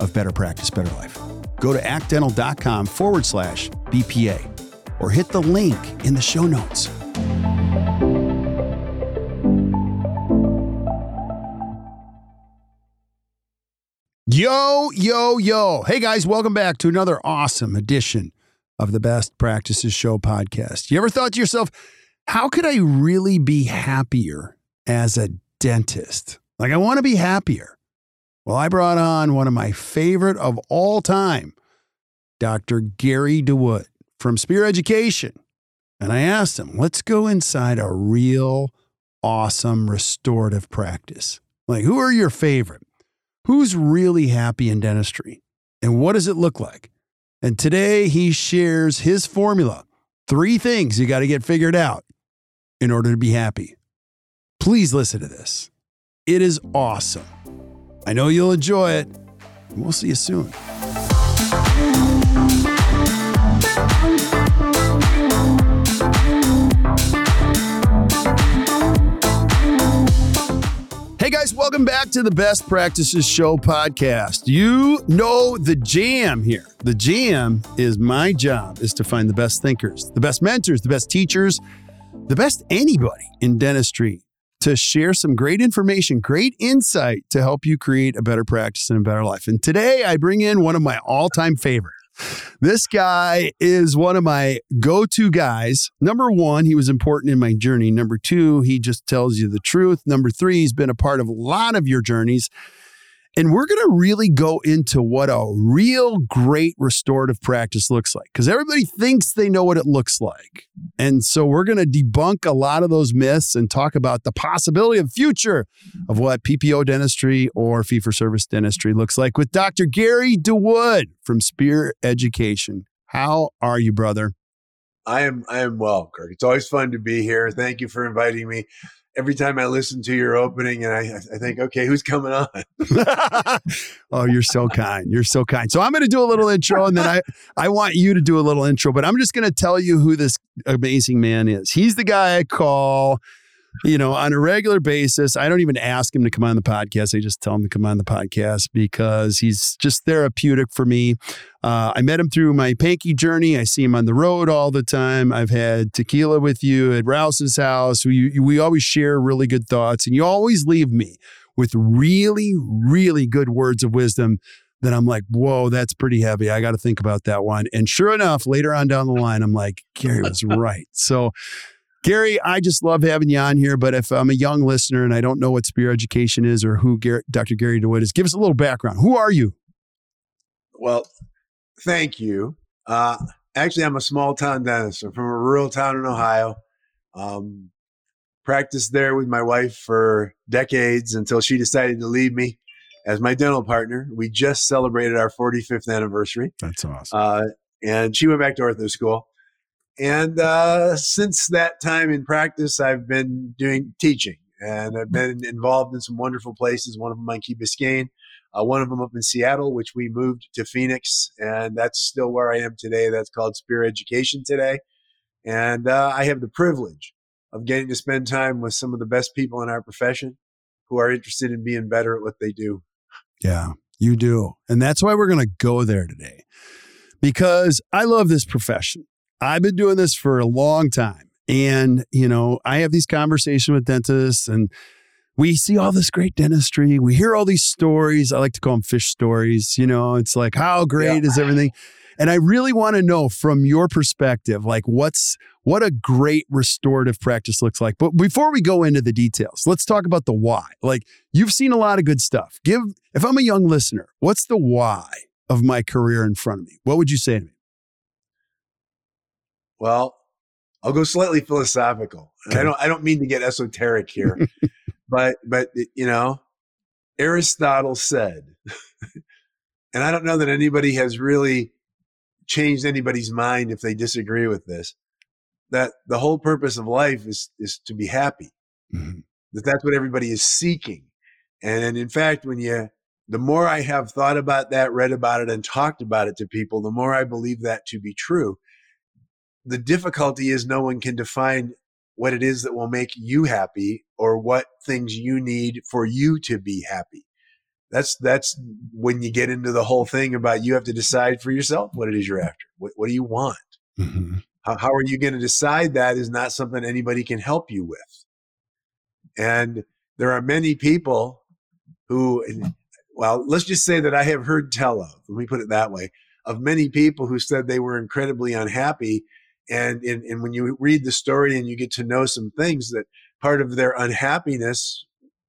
of Better Practice, Better Life. Go to actdental.com forward slash BPA or hit the link in the show notes. Yo, yo, yo. Hey guys, welcome back to another awesome edition of the Best Practices Show podcast. You ever thought to yourself, how could I really be happier as a dentist? Like, I want to be happier. Well, I brought on one of my favorite of all time, Dr. Gary DeWood from Spear Education. And I asked him, let's go inside a real awesome restorative practice. Like, who are your favorite? Who's really happy in dentistry? And what does it look like? And today he shares his formula three things you got to get figured out in order to be happy. Please listen to this. It is awesome. I know you'll enjoy it. We'll see you soon. Hey guys, welcome back to the Best Practices Show podcast. You know the jam here. The jam is my job is to find the best thinkers, the best mentors, the best teachers, the best anybody in dentistry to share some great information, great insight to help you create a better practice and a better life. And today I bring in one of my all-time favorites. This guy is one of my go to guys. Number one, he was important in my journey. Number two, he just tells you the truth. Number three, he's been a part of a lot of your journeys. And we're going to really go into what a real great restorative practice looks like because everybody thinks they know what it looks like. And so we're going to debunk a lot of those myths and talk about the possibility of future of what PPO dentistry or fee for service dentistry looks like with Dr. Gary DeWood from Spear Education. How are you, brother? I am I am well, Kirk. It's always fun to be here. Thank you for inviting me every time I listen to your opening and I, I think, okay, who's coming on? oh, you're so kind. You're so kind. So I'm going to do a little intro and then I, I want you to do a little intro, but I'm just going to tell you who this amazing man is. He's the guy I call you know, on a regular basis. I don't even ask him to come on the podcast. I just tell him to come on the podcast because he's just therapeutic for me. Uh, I met him through my Pankey journey. I see him on the road all the time. I've had tequila with you at Rouse's house. We, we always share really good thoughts, and you always leave me with really, really good words of wisdom that I'm like, whoa, that's pretty heavy. I got to think about that one. And sure enough, later on down the line, I'm like, Gary was right. So, Gary, I just love having you on here. But if I'm a young listener and I don't know what Spear Education is or who Gary, Dr. Gary DeWood is, give us a little background. Who are you? Well, thank you. Uh, actually, I'm a small town dentist. I'm from a rural town in Ohio. Um, practiced there with my wife for decades until she decided to leave me as my dental partner. We just celebrated our 45th anniversary. That's awesome. Uh, and she went back to ortho school. And uh, since that time in practice, I've been doing teaching and I've been involved in some wonderful places, one of them on Key Biscayne, uh, one of them up in Seattle, which we moved to Phoenix. And that's still where I am today. That's called Spear Education today. And uh, I have the privilege of getting to spend time with some of the best people in our profession who are interested in being better at what they do. Yeah, you do. And that's why we're going to go there today because I love this profession. I've been doing this for a long time. And, you know, I have these conversations with dentists and we see all this great dentistry. We hear all these stories. I like to call them fish stories. You know, it's like, how great yeah. is everything? And I really want to know from your perspective, like what's what a great restorative practice looks like. But before we go into the details, let's talk about the why. Like you've seen a lot of good stuff. Give if I'm a young listener, what's the why of my career in front of me? What would you say to me? Well, I'll go slightly philosophical. Okay. I don't I don't mean to get esoteric here. but but you know, Aristotle said and I don't know that anybody has really changed anybody's mind if they disagree with this that the whole purpose of life is is to be happy mm-hmm. that that's what everybody is seeking and, and in fact when you the more i have thought about that read about it and talked about it to people the more i believe that to be true the difficulty is no one can define what it is that will make you happy or what things you need for you to be happy that's that's when you get into the whole thing about you have to decide for yourself what it is you're after. What, what do you want? Mm-hmm. How, how are you going to decide that is not something anybody can help you with. And there are many people who, well, let's just say that I have heard tell of, let me put it that way, of many people who said they were incredibly unhappy. And, and, and when you read the story and you get to know some things, that part of their unhappiness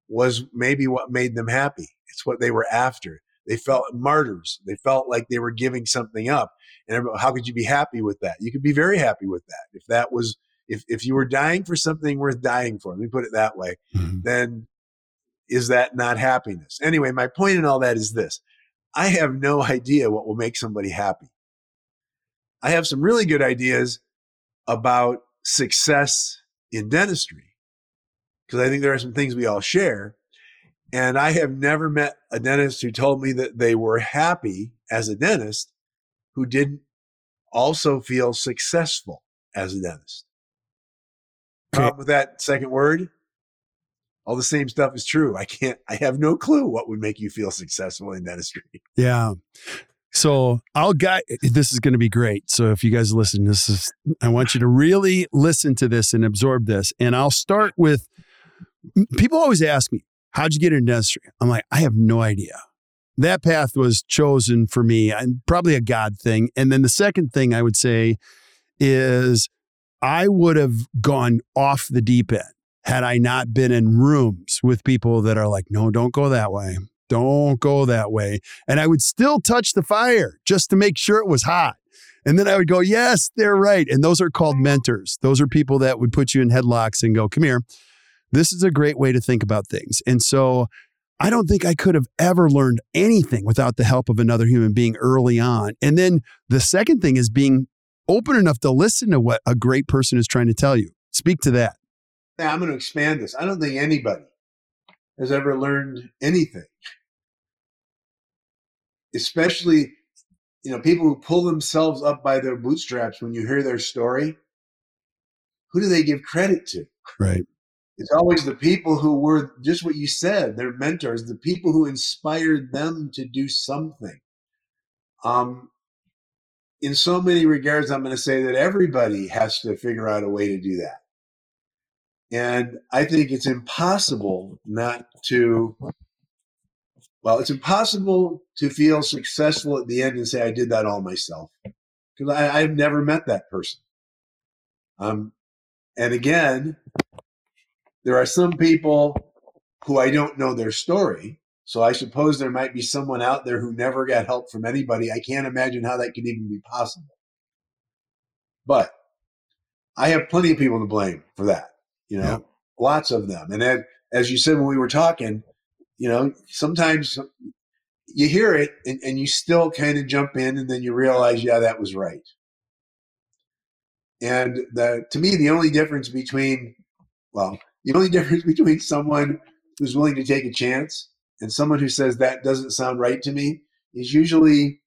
was maybe what made them happy it's what they were after. They felt martyrs. They felt like they were giving something up. And how could you be happy with that? You could be very happy with that. If that was, if, if you were dying for something worth dying for, let me put it that way, mm-hmm. then is that not happiness? Anyway, my point in all that is this I have no idea what will make somebody happy. I have some really good ideas about success in dentistry because I think there are some things we all share. And I have never met a dentist who told me that they were happy as a dentist who didn't also feel successful as a dentist. Okay. Problem with that second word? All the same stuff is true. I can't, I have no clue what would make you feel successful in dentistry. Yeah. So I'll guide, this is going to be great. So if you guys listen, this is, I want you to really listen to this and absorb this. And I'll start with people always ask me, How'd you get into dentistry? I'm like, I have no idea. That path was chosen for me, and probably a God thing. And then the second thing I would say is I would have gone off the deep end had I not been in rooms with people that are like, no, don't go that way. Don't go that way. And I would still touch the fire just to make sure it was hot. And then I would go, yes, they're right. And those are called mentors. Those are people that would put you in headlocks and go, come here. This is a great way to think about things. And so I don't think I could have ever learned anything without the help of another human being early on. And then the second thing is being open enough to listen to what a great person is trying to tell you. Speak to that. Now, I'm going to expand this. I don't think anybody has ever learned anything, especially you know people who pull themselves up by their bootstraps when you hear their story. Who do they give credit to? Right. It's always the people who were just what you said, their mentors, the people who inspired them to do something. Um, in so many regards, I'm going to say that everybody has to figure out a way to do that. And I think it's impossible not to, well, it's impossible to feel successful at the end and say, I did that all myself. Because I've never met that person. Um, and again, there are some people who I don't know their story. So I suppose there might be someone out there who never got help from anybody. I can't imagine how that could even be possible. But I have plenty of people to blame for that, you know, yeah. lots of them. And then, as you said when we were talking, you know, sometimes you hear it and, and you still kind of jump in and then you realize, yeah, that was right. And the, to me, the only difference between, well, the only difference between someone who's willing to take a chance and someone who says that doesn't sound right to me is usually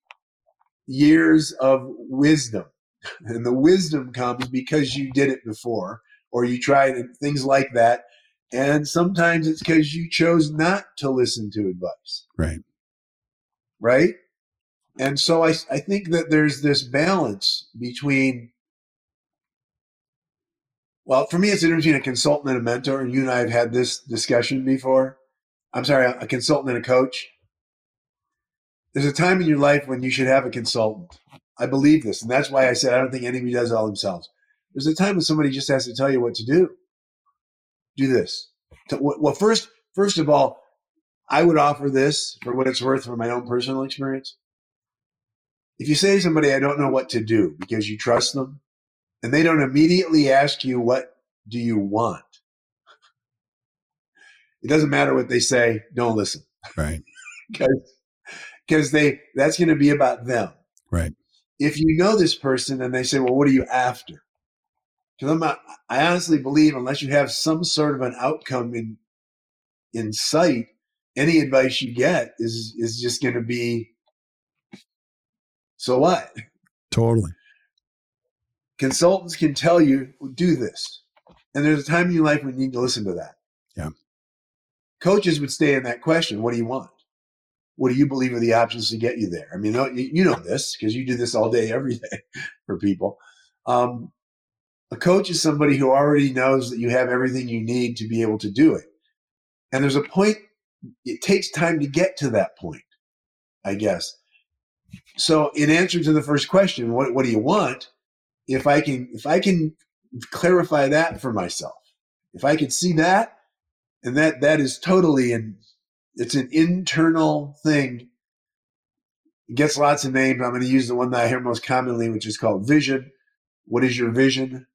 years of wisdom. And the wisdom comes because you did it before or you tried things like that. And sometimes it's because you chose not to listen to advice. Right. Right. And so I, I think that there's this balance between Well, for me, it's the difference between a consultant and a mentor. And you and I have had this discussion before. I'm sorry, a consultant and a coach. There's a time in your life when you should have a consultant. I believe this. And that's why I said I don't think anybody does it all themselves. There's a time when somebody just has to tell you what to do. Do this. Well, first, first of all, I would offer this for what it's worth from my own personal experience. If you say to somebody, I don't know what to do because you trust them, and they don't immediately ask you, what do you want? It doesn't matter what they say, don't listen. Right. because because they that's going to be about them. Right. If you know this person and they say, "Well, what are you after?" Because I'm not, I honestly believe unless you have some sort of an outcome in in sight, any advice you get is is just going to be so what? Totally. Consultants can tell you do this, and there's a time in your life when you need to listen to that. Yeah. Coaches would stay in that question: What do you want? what do you believe are the options to get you there? I mean, you know this because you do this all day, every day for people. Um, a coach is somebody who already knows that you have everything you need to be able to do it. And there's a point, it takes time to get to that point, I guess. So in answer to the first question, what, what do you want? If I can, if I can clarify that for myself, if I can see that, and that, that is totally in it's an internal thing. It gets lots of names. I'm going to use the one that I hear most commonly, which is called vision. What is your vision?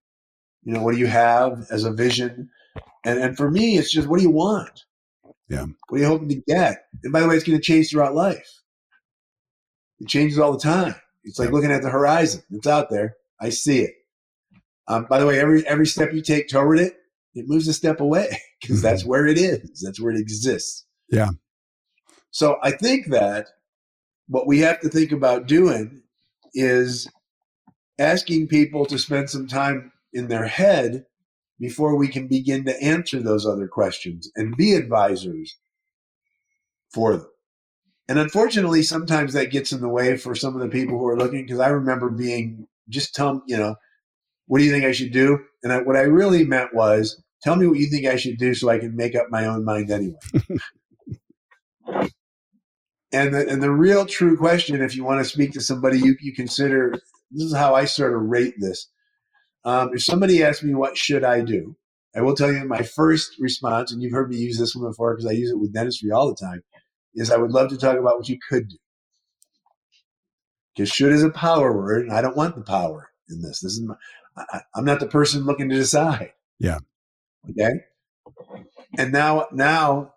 You know, what do you have as a vision? And and for me, it's just what do you want? Yeah. What are you hoping to get? And by the way, it's going to change throughout life. It changes all the time. It's like looking at the horizon. It's out there. I see it. Um, by the way, every every step you take toward it, it moves a step away because that's mm-hmm. where it is. That's where it exists. Yeah. So I think that what we have to think about doing is asking people to spend some time in their head before we can begin to answer those other questions and be advisors for them. And unfortunately, sometimes that gets in the way for some of the people who are looking. Because I remember being just tell you know, what do you think I should do? And I, what I really meant was, tell me what you think I should do so I can make up my own mind anyway. And the, and the real true question, if you want to speak to somebody, you, you consider this is how I sort of rate this. Um, if somebody asks me, what should I do? I will tell you my first response, and you've heard me use this one before because I use it with dentistry all the time, is I would love to talk about what you could do. Because should is a power word, and I don't want the power in this. This is my, I, I'm not the person looking to decide. Yeah. Okay. And now, now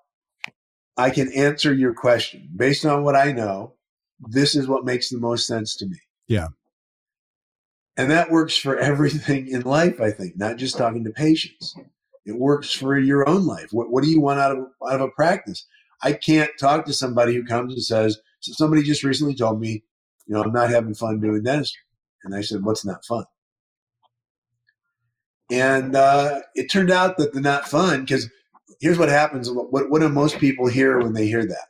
I can answer your question based on what I know. This is what makes the most sense to me. Yeah. And that works for everything in life, I think, not just talking to patients. It works for your own life. What, what do you want out of, out of a practice? I can't talk to somebody who comes and says, so somebody just recently told me, you know, I'm not having fun doing dentistry. And I said, what's not fun? And uh, it turned out that the not fun, because here's what happens. What, what do most people hear when they hear that?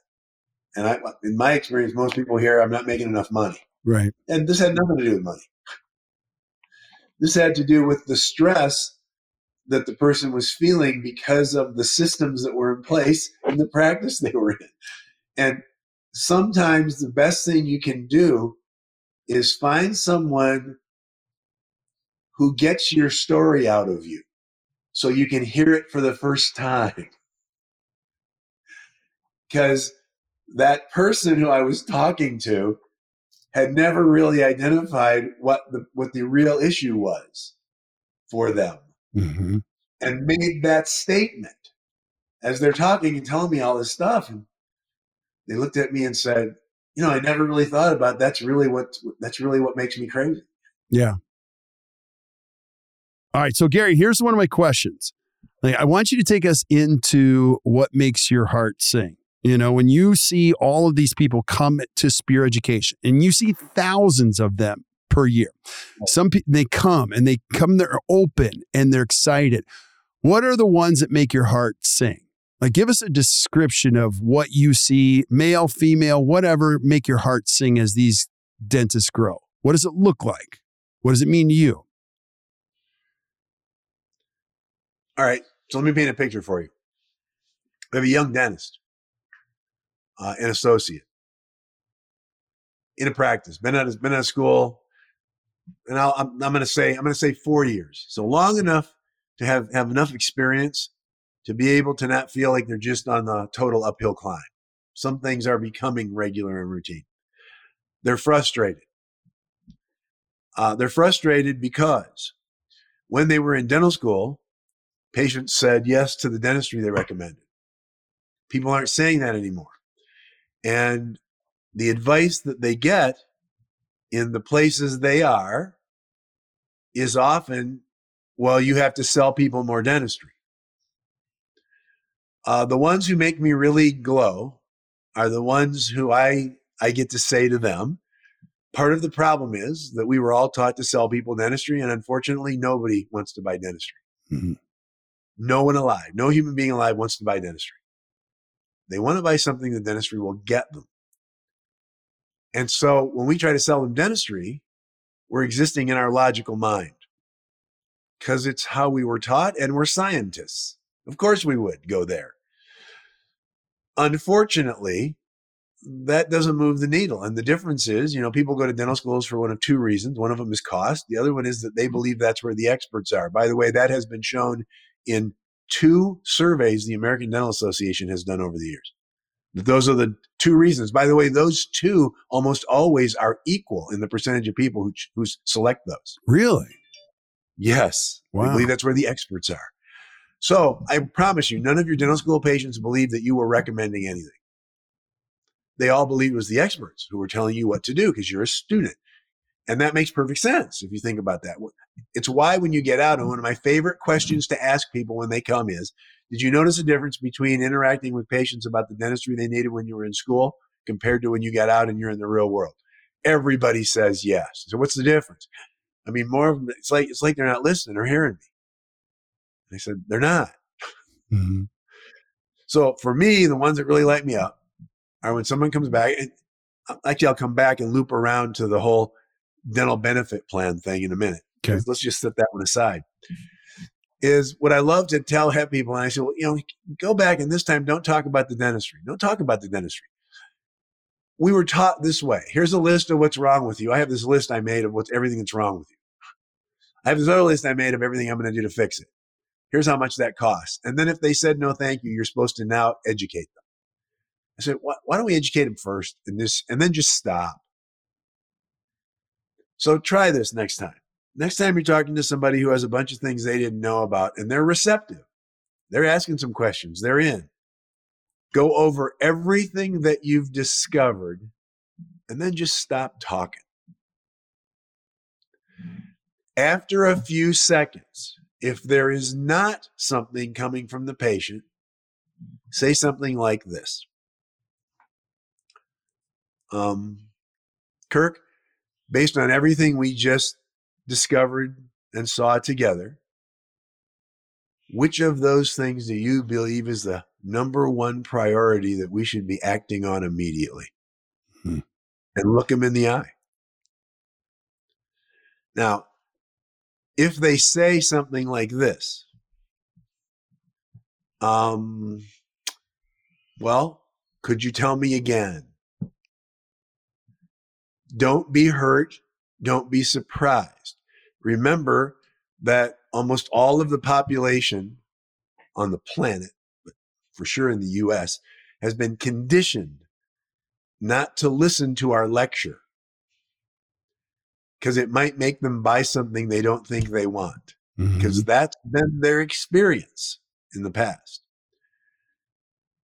And I, in my experience, most people hear, I'm not making enough money. Right. And this had nothing to do with money. This had to do with the stress that the person was feeling because of the systems that were in place and the practice they were in. And sometimes the best thing you can do is find someone who gets your story out of you so you can hear it for the first time. Because that person who I was talking to had never really identified what the what the real issue was for them mm-hmm. and made that statement as they're talking and telling me all this stuff and they looked at me and said you know i never really thought about that's really what that's really what makes me crazy yeah all right. So, Gary, here's one of my questions. Like, I want you to take us into what makes your heart sing. You know, when you see all of these people come to Spear Education and you see thousands of them per year, some people they come and they come, they're open and they're excited. What are the ones that make your heart sing? Like, give us a description of what you see, male, female, whatever, make your heart sing as these dentists grow. What does it look like? What does it mean to you? All right. So let me paint a picture for you. We have a young dentist, uh, an associate in a practice, been at been of school, and I'll, I'm, I'm going to say I'm going to say four years, so long enough to have have enough experience to be able to not feel like they're just on the total uphill climb. Some things are becoming regular and routine. They're frustrated. Uh, they're frustrated because when they were in dental school, patients said yes to the dentistry they recommended. People aren't saying that anymore. And the advice that they get in the places they are is often, well, you have to sell people more dentistry. Uh, the ones who make me really glow are the ones who I, I get to say to them, part of the problem is that we were all taught to sell people dentistry, and unfortunately, nobody wants to buy dentistry. Mm-hmm. No one alive, no human being alive wants to buy dentistry. They want to buy something that dentistry will get them. And so when we try to sell them dentistry, we're existing in our logical mind because it's how we were taught and we're scientists. Of course, we would go there. Unfortunately, that doesn't move the needle. And the difference is, you know, people go to dental schools for one of two reasons. One of them is cost. The other one is that they mm-hmm. believe that's where the experts are. By the way, that has been shown in two surveys the American Dental Association has done over the years. Those are the two reasons. By the way, those two almost always are equal in the percentage of people who, who select those. Really? Yes. Wow. We believe that's where the experts are. So I promise you, none of your dental school patients believe that you were recommending anything. They all believe it was the experts who were telling you what to do because you're a student. And that makes perfect sense if you think about that. It's why when you get out, and one of my favorite questions to ask people when they come is, did you notice a difference between interacting with patients about the dentistry they needed when you were in school compared to when you got out and you're in the real world? Everybody says yes. So what's the difference? I mean, more of them, it's like it's like they're not listening or hearing me. And I said, they're not. Mm-hmm. So for me, the ones that really light me up are when someone comes back. And uh, actually, I'll come back and loop around to the whole dental benefit plan thing in a minute. Okay. Let's just set that one aside mm-hmm. is what I love to tell people. And I say, well, you know, go back and this time don't talk about the dentistry. Don't talk about the dentistry. We were taught this way. Here's a list of what's wrong with you. I have this list I made of what's everything that's wrong with you. I have this other list I made of everything I'm going to do to fix it. Here's how much that costs. And then if they said no, thank you, you're supposed to now educate them. I said, why, why don't we educate them first and this, and then just stop. So try this next time next time you're talking to somebody who has a bunch of things they didn't know about and they're receptive, they're asking some questions, they're in. Go over everything that you've discovered and then just stop talking. After a few seconds, if there is not something coming from the patient, say something like this um, Kirk, based on everything we just discovered and saw together, which of those things do you believe is the number one priority that we should be acting on immediately? Hmm. And look them in the eye. Now, if they say something like this, um, well, could you tell me again? Don't be hurt. Don't be surprised. Remember that almost all of the population on the planet, but for sure in the US, has been conditioned not to listen to our lecture because it might make them buy something they don't think they want because mm-hmm. that's been their experience in the past.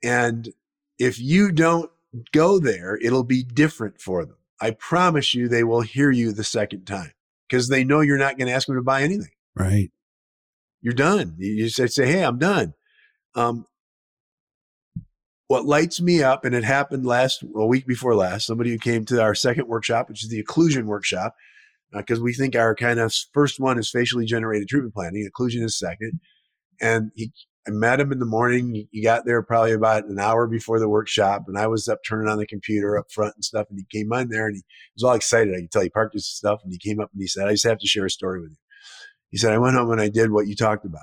And if you don't go there, it'll be different for them. I promise you they will hear you the second time because they know you're not going to ask them to buy anything. Right. You're done. You say, say hey, I'm done. Um, what lights me up, and it happened last a week before last, somebody who came to our second workshop, which is the occlusion workshop, because uh, we think our kind of first one is facially generated treatment planning. Occlusion is second. And he I met him in the morning. He got there probably about an hour before the workshop, and I was up turning on the computer up front and stuff. And he came on there and he was all excited. I could tell he parked his stuff and he came up and he said, "I just have to share a story with you." He said, "I went home and I did what you talked about."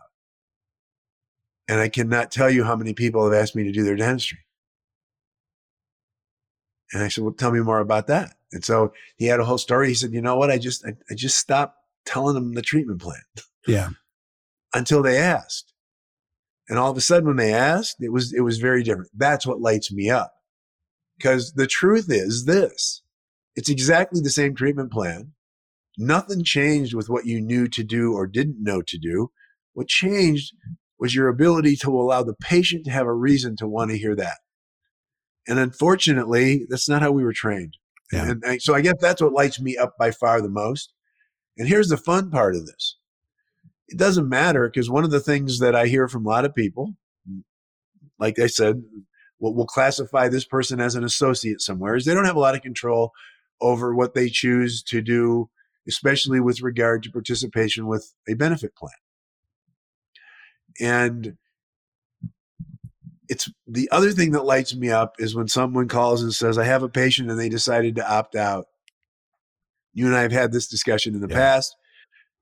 And I cannot tell you how many people have asked me to do their dentistry. And I said, Well, tell me more about that. And so he had a whole story. He said, You know what? I just I, I just stopped telling them the treatment plan. Yeah. Until they asked. And all of a sudden when they asked, it was it was very different. That's what lights me up. Because the truth is this. It's exactly the same treatment plan. Nothing changed with what you knew to do or didn't know to do. What changed was your ability to allow the patient to have a reason to want to hear that. And unfortunately, that's not how we were trained. Yeah. And, and so I guess that's what lights me up by far the most. And here's the fun part of this it doesn't matter because one of the things that I hear from a lot of people, like I said, we'll, we'll classify this person as an associate somewhere, is they don't have a lot of control over what they choose to do, especially with regard to participation with a benefit plan. And it's the other thing that lights me up is when someone calls and says, I have a patient and they decided to opt out. You and I have had this discussion in the Yeah. past.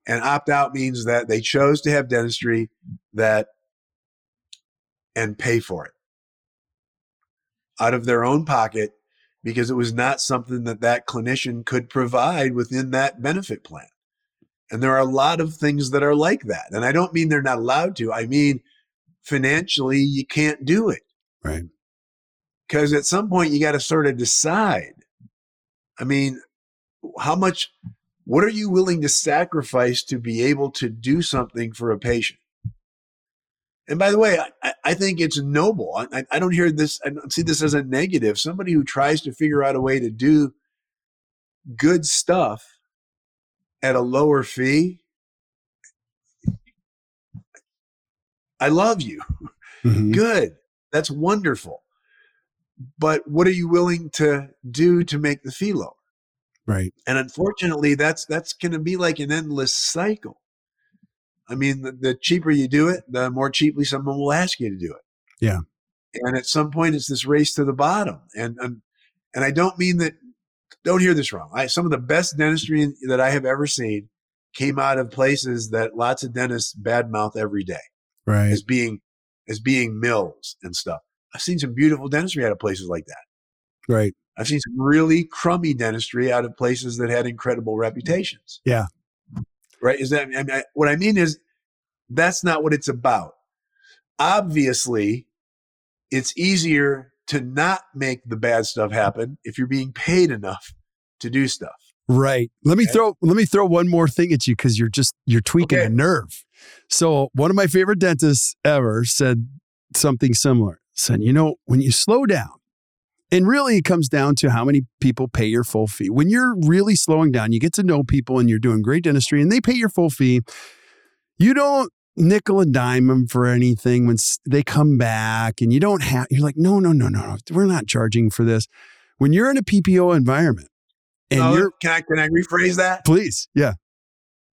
And opt out means that they chose to have dentistry that and pay for it out of their own pocket because it was not something that that clinician could provide within that benefit plan. And there are a lot of things that are like that. And I don't mean they're not allowed to. I mean, financially, you can't do it. Right. Because at some point, you got to sort of decide. I mean, how much, what are you willing to sacrifice to be able to do something for a patient? And by the way, I, I think it's noble. I, I don't hear this, I don't see this as a negative. Somebody who tries to figure out a way to do good stuff at a lower fee. I love you. Mhm. Good. That's wonderful. But what are you willing to do to make the fee lower? Right. And unfortunately, that's that's going to be like an endless cycle. I mean, the, the cheaper you do it, the more cheaply someone will ask you to do it. Yeah. And at some point, it's this race to the bottom. And and, and I don't mean that. Don't hear this wrong. I, some of the best dentistry that I have ever seen came out of places that lots of dentists badmouth every day Right. as being as being mills and stuff. I've seen some beautiful dentistry out of places like that. Right. I've seen some really crummy dentistry out of places that had incredible reputations. Yeah. Right? Is that I mean, I, what I mean is that's not what it's about. Obviously, it's easier to not make the bad stuff happen if you're being paid enough to do stuff. Right. Let me Okay. throw let me throw one more thing at you because you're just you're tweaking Okay. a nerve. So one of my favorite dentists ever said something similar. Said, you know, when you slow down, and really it comes down to how many people pay your full fee. When you're really slowing down, you get to know people and you're doing great dentistry and they pay your full fee. You don't nickel and dime them for anything when they come back and you don't have, you're like, no, no, no, no, no, we're not charging for this. When you're in a PPO environment and No, you're, can I can I rephrase that? please, yeah.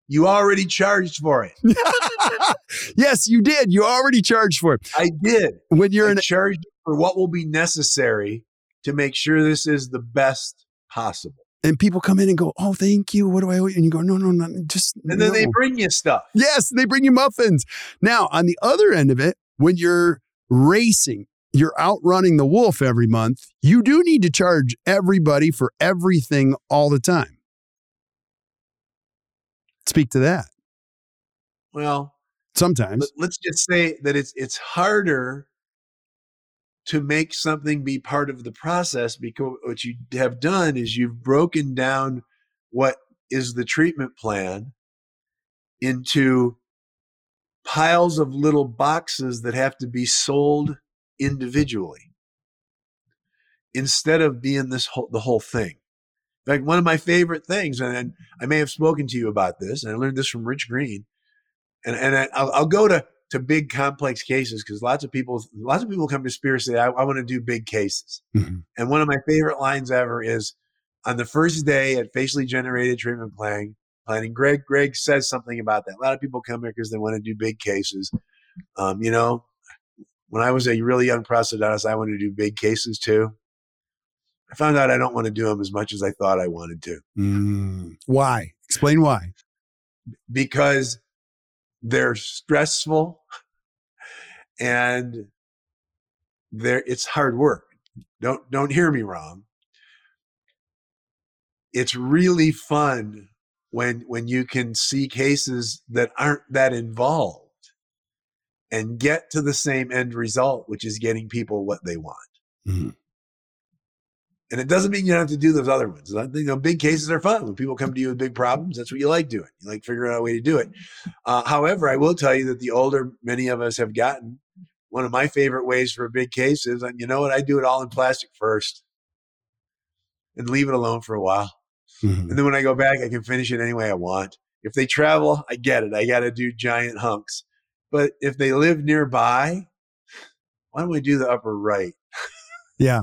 You already charged for it. yes, you did. You already charged for it. I did. When you're I in, charged for what will be necessary to make sure this is the best possible. and people come in and go, "Oh, thank you. What do I owe you?" And you go, "No, no, no, just." And then they bring you stuff. yes, they bring you muffins. Now, on the other end of it, when you're racing, you're outrunning the wolf every month. You do need to charge everybody for everything all the time. Speak to that. Well, Sometimes, let's just say that it's it's harder to make something be part of the process because what you have done is you've broken down what is the treatment plan into piles of little boxes that have to be sold individually instead of being this whole the whole thing. In fact, one of my favorite things, and I may have spoken to you about this, and I learned this from Rich Green, and and I, I'll, I'll go to to big complex cases because lots of people lots of people come to Spear and say I, I want to do big cases. Mhm. And one of my favorite lines ever is on the first day at facially generated treatment planning. Planning. Greg Greg says something about that. A lot of people come here because they want to do big cases. Um, you know, when I was a really young prosthodontist, I wanted to do big cases too. I found out I don't want to do them as much as I thought I wanted to Mm. why? Explain why. because they're stressful and there it's hard work. Don't don't hear me wrong. It's really fun when when you can see cases that aren't that involved and get to the same end result, which is getting people what they want. Mm-hmm. And it doesn't mean you don't have to do those other ones. You know, big cases are fun. When people come to you with big problems, that's what you like doing. You like figuring out a way to do it. Uh, however, I will tell you that the older many of us have gotten, one of my favorite ways for a big case is, and you know what, I do it all in plastic first and leave it alone for a while. Mm-hmm. And then when I go back, I can finish it any way I want. If they travel, I get it. I got to do giant hunks. But if they live nearby, why don't we do the upper right? Yeah.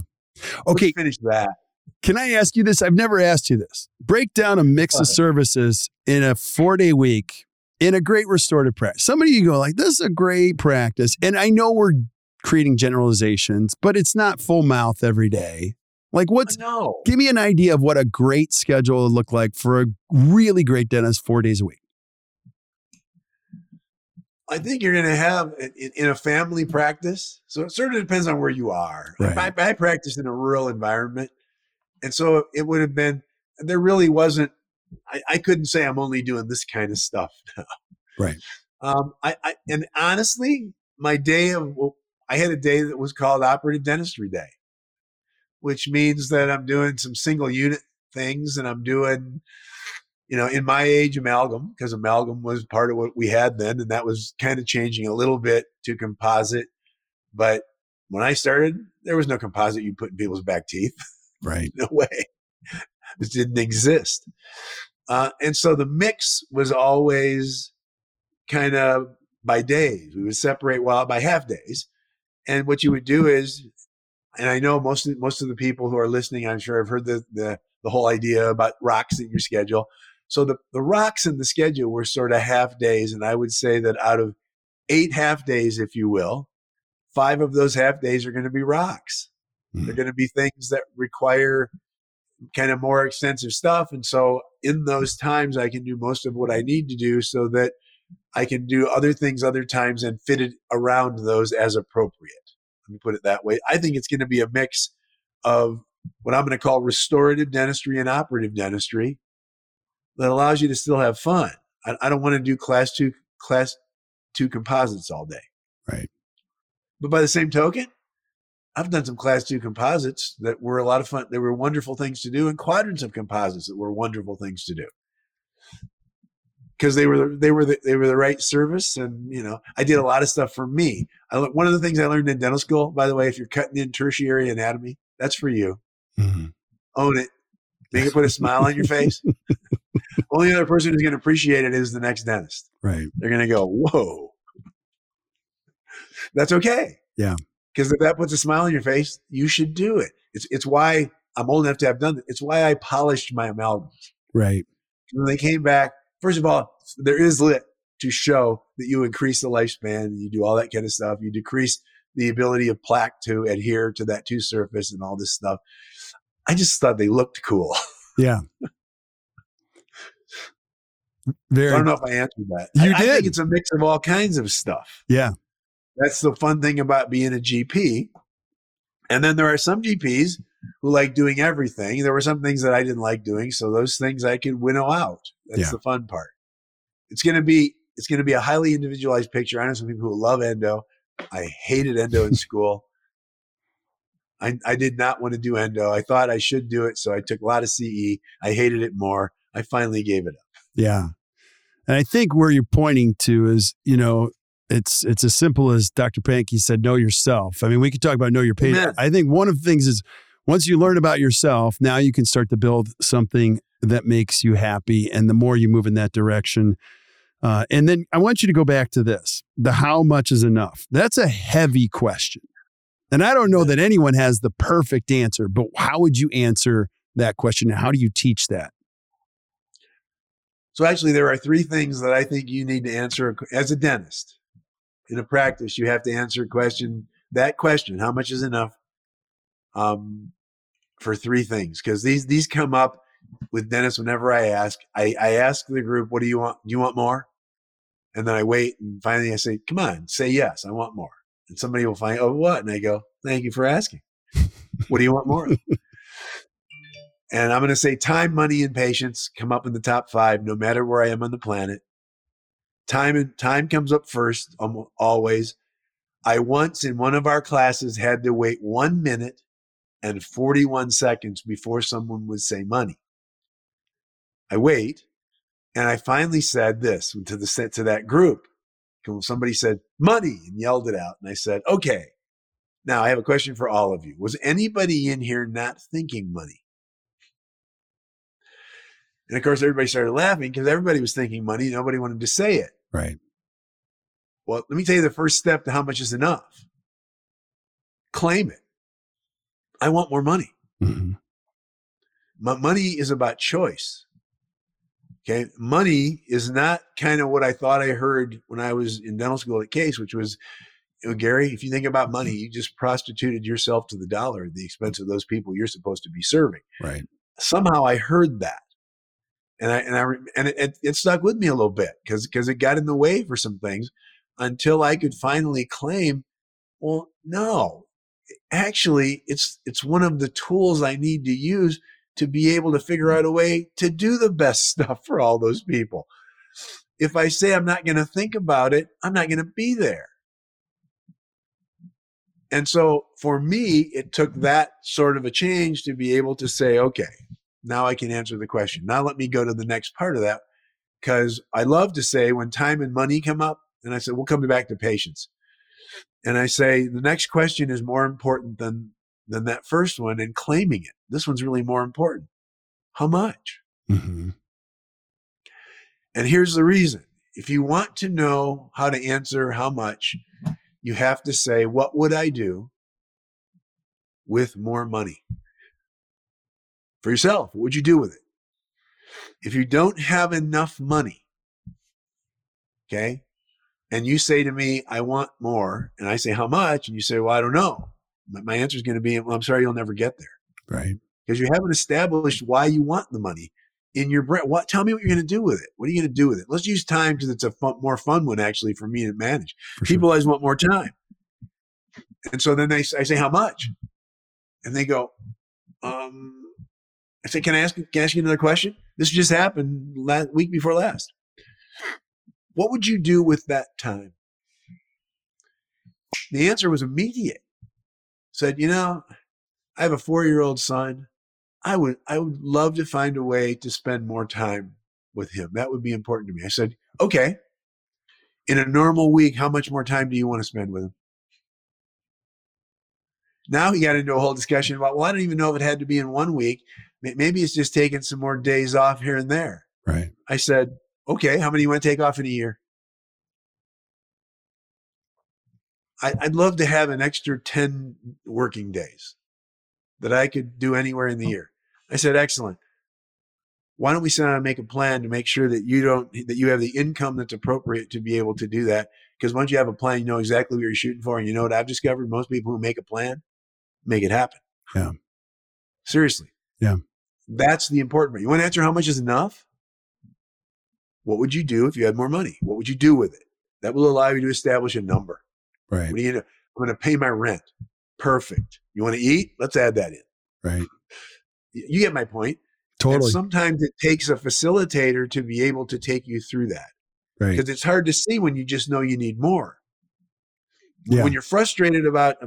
Okay. Let's finish that. Can I ask you this? I've never asked you this. Break down a mix of services in a four day week in a great restorative practice. Somebody you go like, this is a great practice. And I know we're creating generalizations, but it's not full mouth every day. Like what's give me an idea of what a great schedule would look like for a really great dentist four days a week. I think you're going to have in, in, a family practice. So it sort of depends on where you are. Right. I, I practiced in a rural environment. And so it would have been, there really wasn't, I, I couldn't say I'm only doing this kind of stuff now. Right. Um, I, I, and honestly, my day of, well, I had a day that was called Operative Dentistry Day, which means that I'm doing some single unit things and I'm doing you know, in my age, amalgam, because amalgam was part of what we had then, and that was kind of changing a little bit to composite. But when I started, there was no composite you put in people's back teeth. Right. no way. This didn't exist. Uh, and so the mix was always kind of by days. We would separate well by half days. And what you would do is, and I know most of, most of the people who are listening, I'm sure have heard the, the, the whole idea about rocks in your schedule. So the, the rocks in the schedule were sort of half days. And I would say that out of eight half days, if you will, five of those half days are going to be rocks. Mm-hmm. They're going to be things that require kind of more extensive stuff. And so in those times, I can do most of what I need to do so that I can do other things other times and fit it around those as appropriate. Let me put it that way. I think it's going to be a mix of what I'm going to call restorative dentistry and operative dentistry that allows you to still have fun. I, I don't want to do class two class two composites all day. Right. But by the same token, I've done some class two composites that were a lot of fun. They were wonderful things to do, and quadrants of composites that were wonderful things to do because they were they were the, they were the right service. And you know, I did a lot of stuff for me. I, one of the things I learned in dental school, by the way, if you're cutting in tertiary anatomy, that's for you. Mm-hmm. Own it. Make it put a smile on your face. Only other person who's going to appreciate it is the next dentist. Right. They're going to go, whoa. That's okay. Yeah. Because if that puts a smile on your face, you should do it. It's it's why I'm old enough to have done it. It's why I polished my amalgams. Right. When they came back, first of all, there is lit to show that you increase the lifespan, you do all that kind of stuff. You decrease the ability of plaque to adhere to that tooth surface and all this stuff. I just thought they looked cool. Yeah. Very. I don't know if I answered that. You I, did. I think it's a mix of all kinds of stuff. Yeah. That's the fun thing about being a GP. And then there are some GPs who like doing everything. There were some things that I didn't like doing, so those things I could winnow out. That's yeah. the fun part. It's going to be it's going to be a highly individualized picture. I know some people who love endo. I hated endo in school. I, I did not want to do endo. I thought I should do it, so I took a lot of CE. I hated it more. I finally gave it up. Yeah. And I think where you're pointing to is, you know, it's it's as simple as Dr. Pankey said, know yourself. I mean, we could talk about know your patient. Amen. I think one of the things is once you learn about yourself, now you can start to build something that makes you happy. And the more you move in that direction, uh, and then I want you to go back to this the how much is enough. That's a heavy question. And I don't know that anyone has the perfect answer, but how would you answer that question? And How do you teach that? So actually, there are three things that I think you need to answer as a dentist. In a practice, you have to answer a question. That question, how much is enough? Um, for three things, because these these come up with dentists whenever I ask. I, I ask the group, "What do you want? Do you want more?" And then I wait, and finally I say, "Come on, say yes. I want more." And somebody will find, oh, what? And I go, thank you for asking. what do you want more? And I'm going to say time, money, and patients come up in the top five, no matter where I am on the planet. Time and time comes up first, um, always. I once in one of our classes had to wait one minute and 41 seconds before someone would say money. I wait, and I finally said this to the to that group. Somebody said money and yelled it out, and I said, "Okay, now I have a question for all of you. Was anybody in here not thinking money?" And of course, everybody started laughing because everybody was thinking money. Nobody wanted to say it. Right. Well, let me tell you the first step to how much is enough. Claim it. I want more money. Mm-hmm. money is about choice. Okay. Money is not kind of what I thought I heard when I was in dental school at Case, which was, you know, Gary, if you think about money, you just prostituted yourself to the dollar at the expense of those people you're supposed to be serving. Right. Somehow I heard that. And I, and I, and it, it stuck with me a little bit because, because it got in the way for some things until I could finally claim, well, no, actually it's, it's one of the tools I need to use to be able to figure out a way to do the best stuff for all those people. If I say I'm not going to think about it, I'm not going to be there. And so for me, it took that sort of a change to be able to say, okay, now I can answer the question. Now let me go to the next part of that. Because I love to say when time and money come up, and I said, we'll come back to patients. And I say, the next question is more important than than that first one and claiming it. This one's really more important. How much? Mm-hmm. And here's the reason. If you want to know how to answer how much, you have to say, What would I do with more money? For yourself, what would you do with it? If you don't have enough money, okay, and you say to me, I want more, and I say, How much? And you say, Well, I don't know my answer is going to be, well, I'm sorry, you'll never get there. Right. Because you haven't established why you want the money in your brain. What? Tell me what you're going to do with it. What are you going to do with it? Let's use time because it's a fun, more fun one actually for me to manage. For People sure. always want more time, and so then they I say how much, and they go, um, I said, can I ask? Can I ask you another question? This just happened last week before last. What would you do with that time? The answer was immediate said, you know, I have a four year old son. I would, I would love to find a way to spend more time with him. That would be important to me. I said, okay. In a normal week, how much more time do you want to spend with him? Now he got into a whole discussion about, well, I don't even know if it had to be in one week. Maybe it's just taking some more days off here and there. Right. I said, okay, how many you want to take off in a year? I, would love to have an extra 10 working days that I could do anywhere in the year. I said, excellent. Why don't we sit down and make a plan to make sure that you don't, that you have the income that's appropriate to be able to do that? Because once you have a plan, you know exactly what you're shooting for. And you know what I've discovered? Most people who make a plan make it happen. Yeah. Seriously. Yeah. That's the important part. You want to answer how much is enough? What would you do if you had more money? What would you do with it? That will allow you to establish a number. Right. What do you I'm going to pay my rent. Perfect. You want to eat? Let's add that in. Right. You get my point. Totally. And sometimes it takes a facilitator to be able to take you through that. Right. Because it's hard to see when you just know you need more. Yeah. When you're frustrated about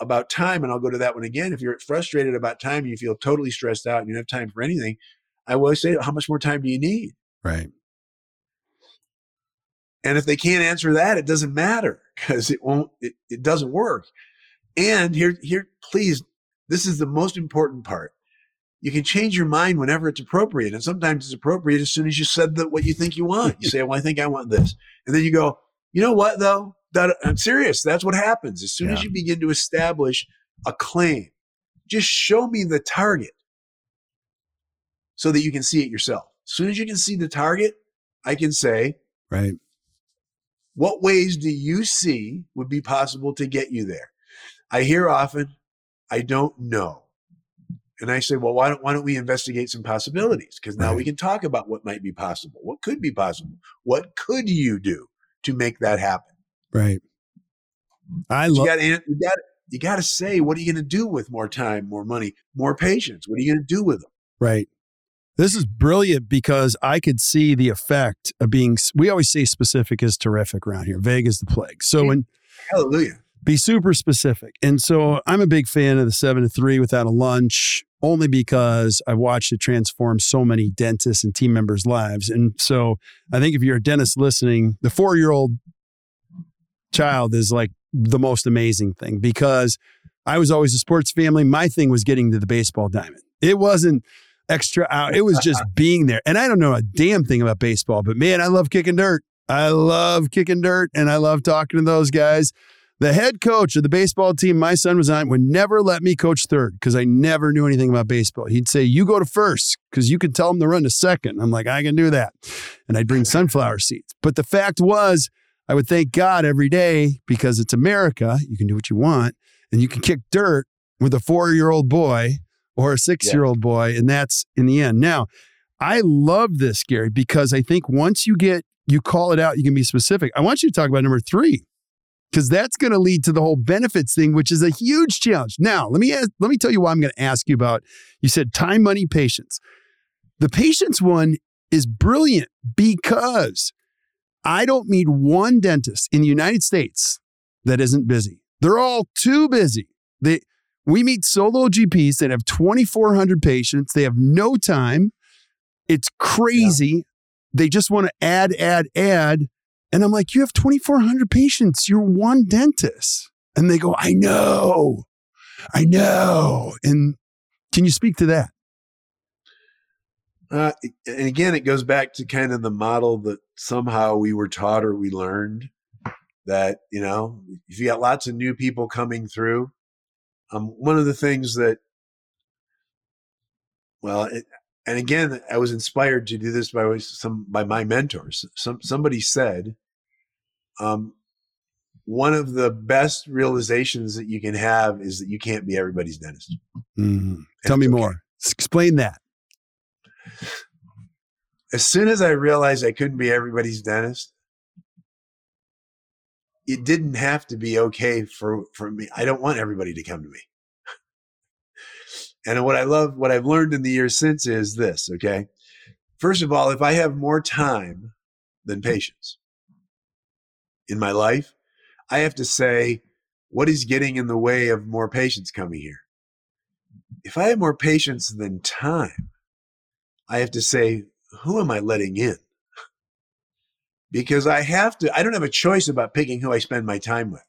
about time, and I'll go to that one again. If you're frustrated about time, you feel totally stressed out, and you don't have time for anything. I always say, how much more time do you need? Right. And if they can't answer that, it doesn't matter because it won't, it, it doesn't work. And here, here, please, this is the most important part. You can change your mind whenever it's appropriate. And sometimes it's appropriate as soon as you said that what you think you want. You say, well, I think I want this. And then you go, you know what though? That, I'm serious. That's what happens. As soon yeah. as you begin to establish a claim, just show me the target so that you can see it yourself. As soon as you can see the target, I can say, right. What ways do you see would be possible to get you there? I hear often, I don't know. And I say, well, why don't, why don't we investigate some possibilities? Because now right. we can talk about what might be possible. What could be possible? What could you do to make that happen? Right. I love. You got you got you got to say, what are you going to do with more time, more money, more patients? What are you going to do with them? Right. This is brilliant because I could see the effect of being. We always say specific is terrific around here. Vague is the plague. So when hallelujah, be super specific. And so I'm a big fan of the seven to three without a lunch, only because I've watched it transform so many dentists and team members' lives. And so I think if you're a dentist listening, the four year old child is like the most amazing thing because I was always a sports family. My thing was getting to the baseball diamond. It wasn't extra out. It was just being there. And I don't know a damn thing about baseball, but man, I love kicking dirt. I love kicking dirt and I love talking to those guys. The head coach of the baseball team my son was on would never let me coach third because I never knew anything about baseball. He'd say, You go to first because you can tell him to run to second. I'm like, I can do that. And I'd bring sunflower seeds. But the fact was, I would thank God every day because it's America. You can do what you want and you can kick dirt with a four year old boy or a six year old boy. And that's in the end. Now, I love this, Gary, because I think once you get, you call it out, you can be specific. I want you to talk about number three because that's going to lead to the whole benefits thing, which is a huge challenge. Now, let me ask, let me tell you why I'm going to ask you about. You said time, money, patients. The patients one is brilliant because I don't meet one dentist in the United States that isn't busy. They're all too busy. They, we meet solo GPs that have 2,400 patients. They have no time. It's crazy. Yeah. They just want to add, add, add. And I'm like, you have 2,400 patients. You're one dentist. And they go, I know. I know. And can you speak to that? Uh, and again, it goes back to kind of the model that somehow we were taught or we learned that, you know, if you got lots of new people coming through, um, one of the things that, well, it, and again, I was inspired to do this by some by my mentors. Some somebody said, um, one of the best realizations that you can have is that you can't be everybody's dentist. Mm-hmm. Tell me okay. more. Explain that as soon as I realized I couldn't be everybody's dentist, it didn't have to be okay for, for me. I don't want everybody to come to me. and what I love, what I've learned in the years since is this, okay? First of all, if I have more time than patients in my life, I have to say, what is getting in the way of more patients coming here? If I have more patients than time, I have to say, who am I letting in? Because I have to, I don't have a choice about picking who I spend my time with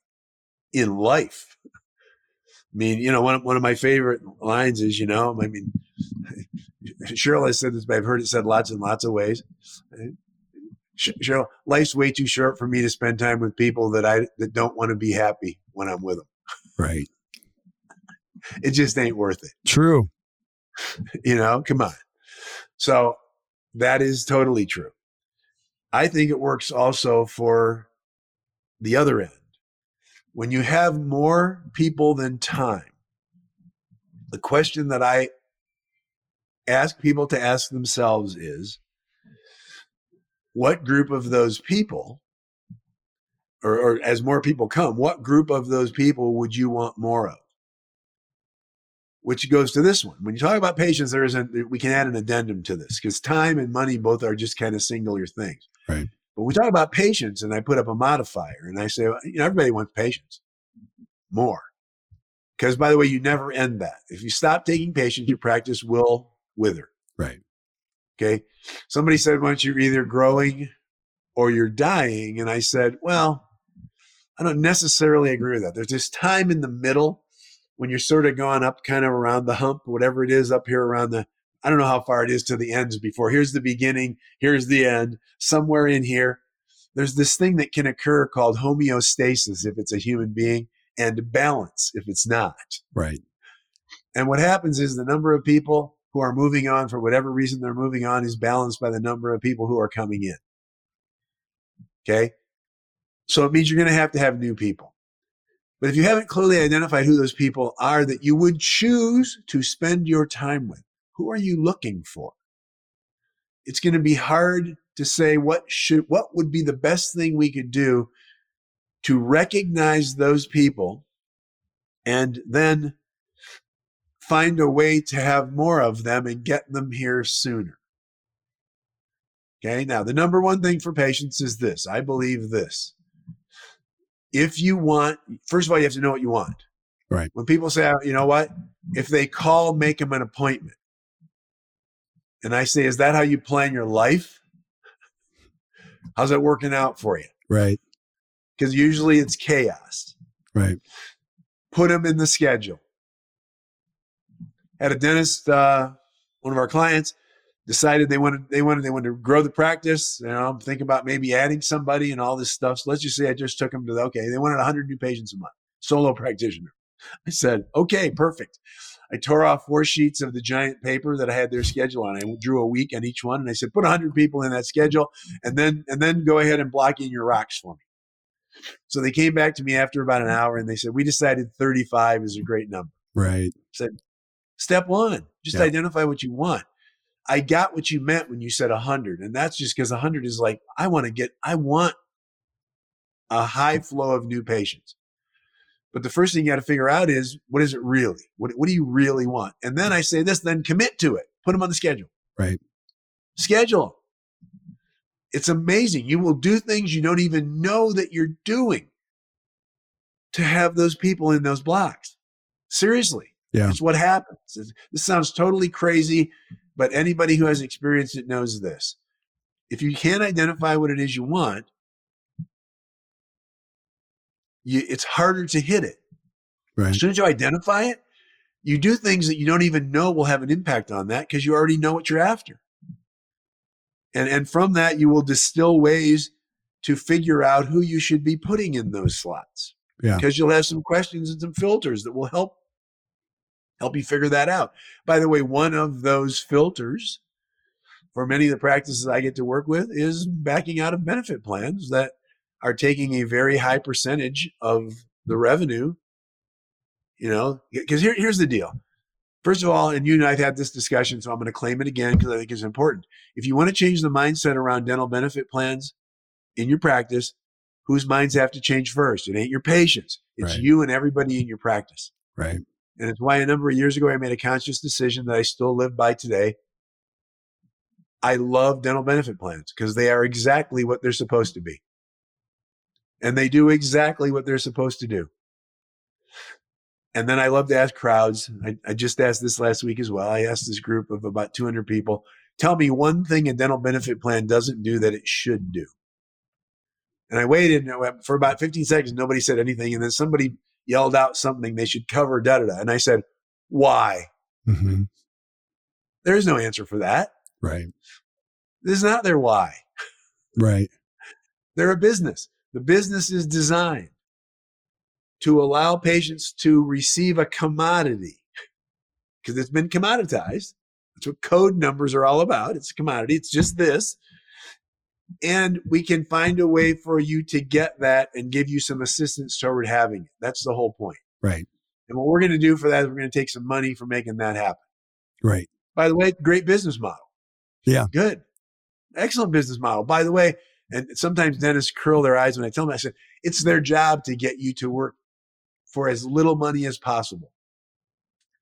in life. I mean, you know, one, one of my favorite lines is, you know, I mean, Cheryl has said this, but I've heard it said lots and lots of ways. Cheryl, life's way too short for me to spend time with people that I that don't want to be happy when I'm with them. Right. it just ain't worth it. True. you know, come on. So that is totally true. I think it works also for the other end. When you have more people than time, the question that I ask people to ask themselves is what group of those people, or, or, as more people come, what group of those people would you want more of? Which goes to this one. When you talk about patients, there isn't we can add an addendum to this because time and money both are just kind of singular things. Right. But we talk about patients, and I put up a modifier, and I say, well, you know, everybody wants patients, more. Because by the way, you never end that. If you stop taking patients, your practice will wither. Right. Okay. Somebody said once you're either growing or you're dying, and I said, well, I don't necessarily agree with that. There's this time in the middle when you're sort of going up kind of around the hump, whatever it is up here around the, I don't know how far it is to the ends before. Here's the beginning, here's the end, somewhere in here. There's this thing that can occur called homeostasis if it's a human being and balance if it's not. Right. And what happens is the number of people who are moving on for whatever reason they're moving on is balanced by the number of people who are coming in. Okay. So it means you're going to have to have new people. But if you haven't clearly identified who those people are that you would choose to spend your time with, who are you looking for? It's going to be hard to say what should what would be the best thing we could do to recognize those people and then find a way to have more of them and get them here sooner. Okay. Now, the number one thing for patients is this I believe this. If you want, first of all, you have to know what you want. Right. When people say, you know what, if they call, make them an appointment. And I say, is that how you plan your life? How's that working out for you? Right. Because usually it's chaos. Right. Put them in the schedule. Had a dentist, uh, one of our clients, decided they wanted they wanted they wanted to grow the practice. You know, I'm thinking about maybe adding somebody and all this stuff. So let's just say I just took them to the okay. They wanted 100 new patients a month, solo practitioner. I said, okay, perfect. I tore off four sheets of the giant paper that I had their schedule on. I drew a week on each one, and I said, put 100 people in that schedule, and then and then go ahead and block in your rocks for me. So they came back to me after about an hour, and they said, we decided 35 is a great number. Right. I said, step one, just Yeah. identify what you want. I got what you meant when you said 100, and that's just because 100 is like I want to get, I want a high flow of new patients. But the first thing you got to figure out is what is it really? What, what do you really want? And then I say this, then commit to it. Put them on the schedule. Right. Schedule. It's amazing. You will do things you don't even know that you're doing to have those people in those blocks. Seriously. Yeah. It's what happens. This sounds totally crazy, but anybody who has experienced it knows this. If you can't identify what it is you want, you, it's harder to hit it. Right. As soon as you identify it, you do things that you don't even know will have an impact on that because you already know what you're after. And, and from that, you will distill ways to figure out who you should be putting in those slots. Yeah. Because you'll have some questions and some filters that will help help you figure that out. By the way, one of those filters for many of the practices I get to work with is backing out of benefit plans that are taking a very high percentage of the revenue. You know, because here, here's the deal. First of all, and you and I have had this discussion, so I'm going to claim it again because I think it's important. If you want to change the mindset around dental benefit plans in your practice, whose minds have to change first? It ain't your patients. It's Right. you and everybody in your practice. Right. And it's why a number of years ago I made a conscious decision that I still live by today. I love dental benefit plans because they are exactly what they're supposed to be. And they do exactly what they're supposed to do. And then I love to ask crowds. I, I just asked this last week as well. I asked this group of about 200 people, tell me one thing a dental benefit plan doesn't do that it should do. And I waited for about 15 seconds. Nobody said anything. And then somebody yelled out something they should cover, da da da. And I said, why? hmm There is no answer for that. Right. This is not their why. Right. They're a business. The business is designed to allow patients to receive a commodity because it's been commoditized. That's what code numbers are all about. It's a commodity. It's just this. And we can find a way for you to get that and give you some assistance toward having it. That's the whole point. Right. And what we're going to do for that is we're going to take some money for making that happen. Right. By the way, great business model. Yeah. Good. Excellent business model. By the way, and sometimes dentists curl their eyes when I tell them, I said, it's their job to get you to work for as little money as possible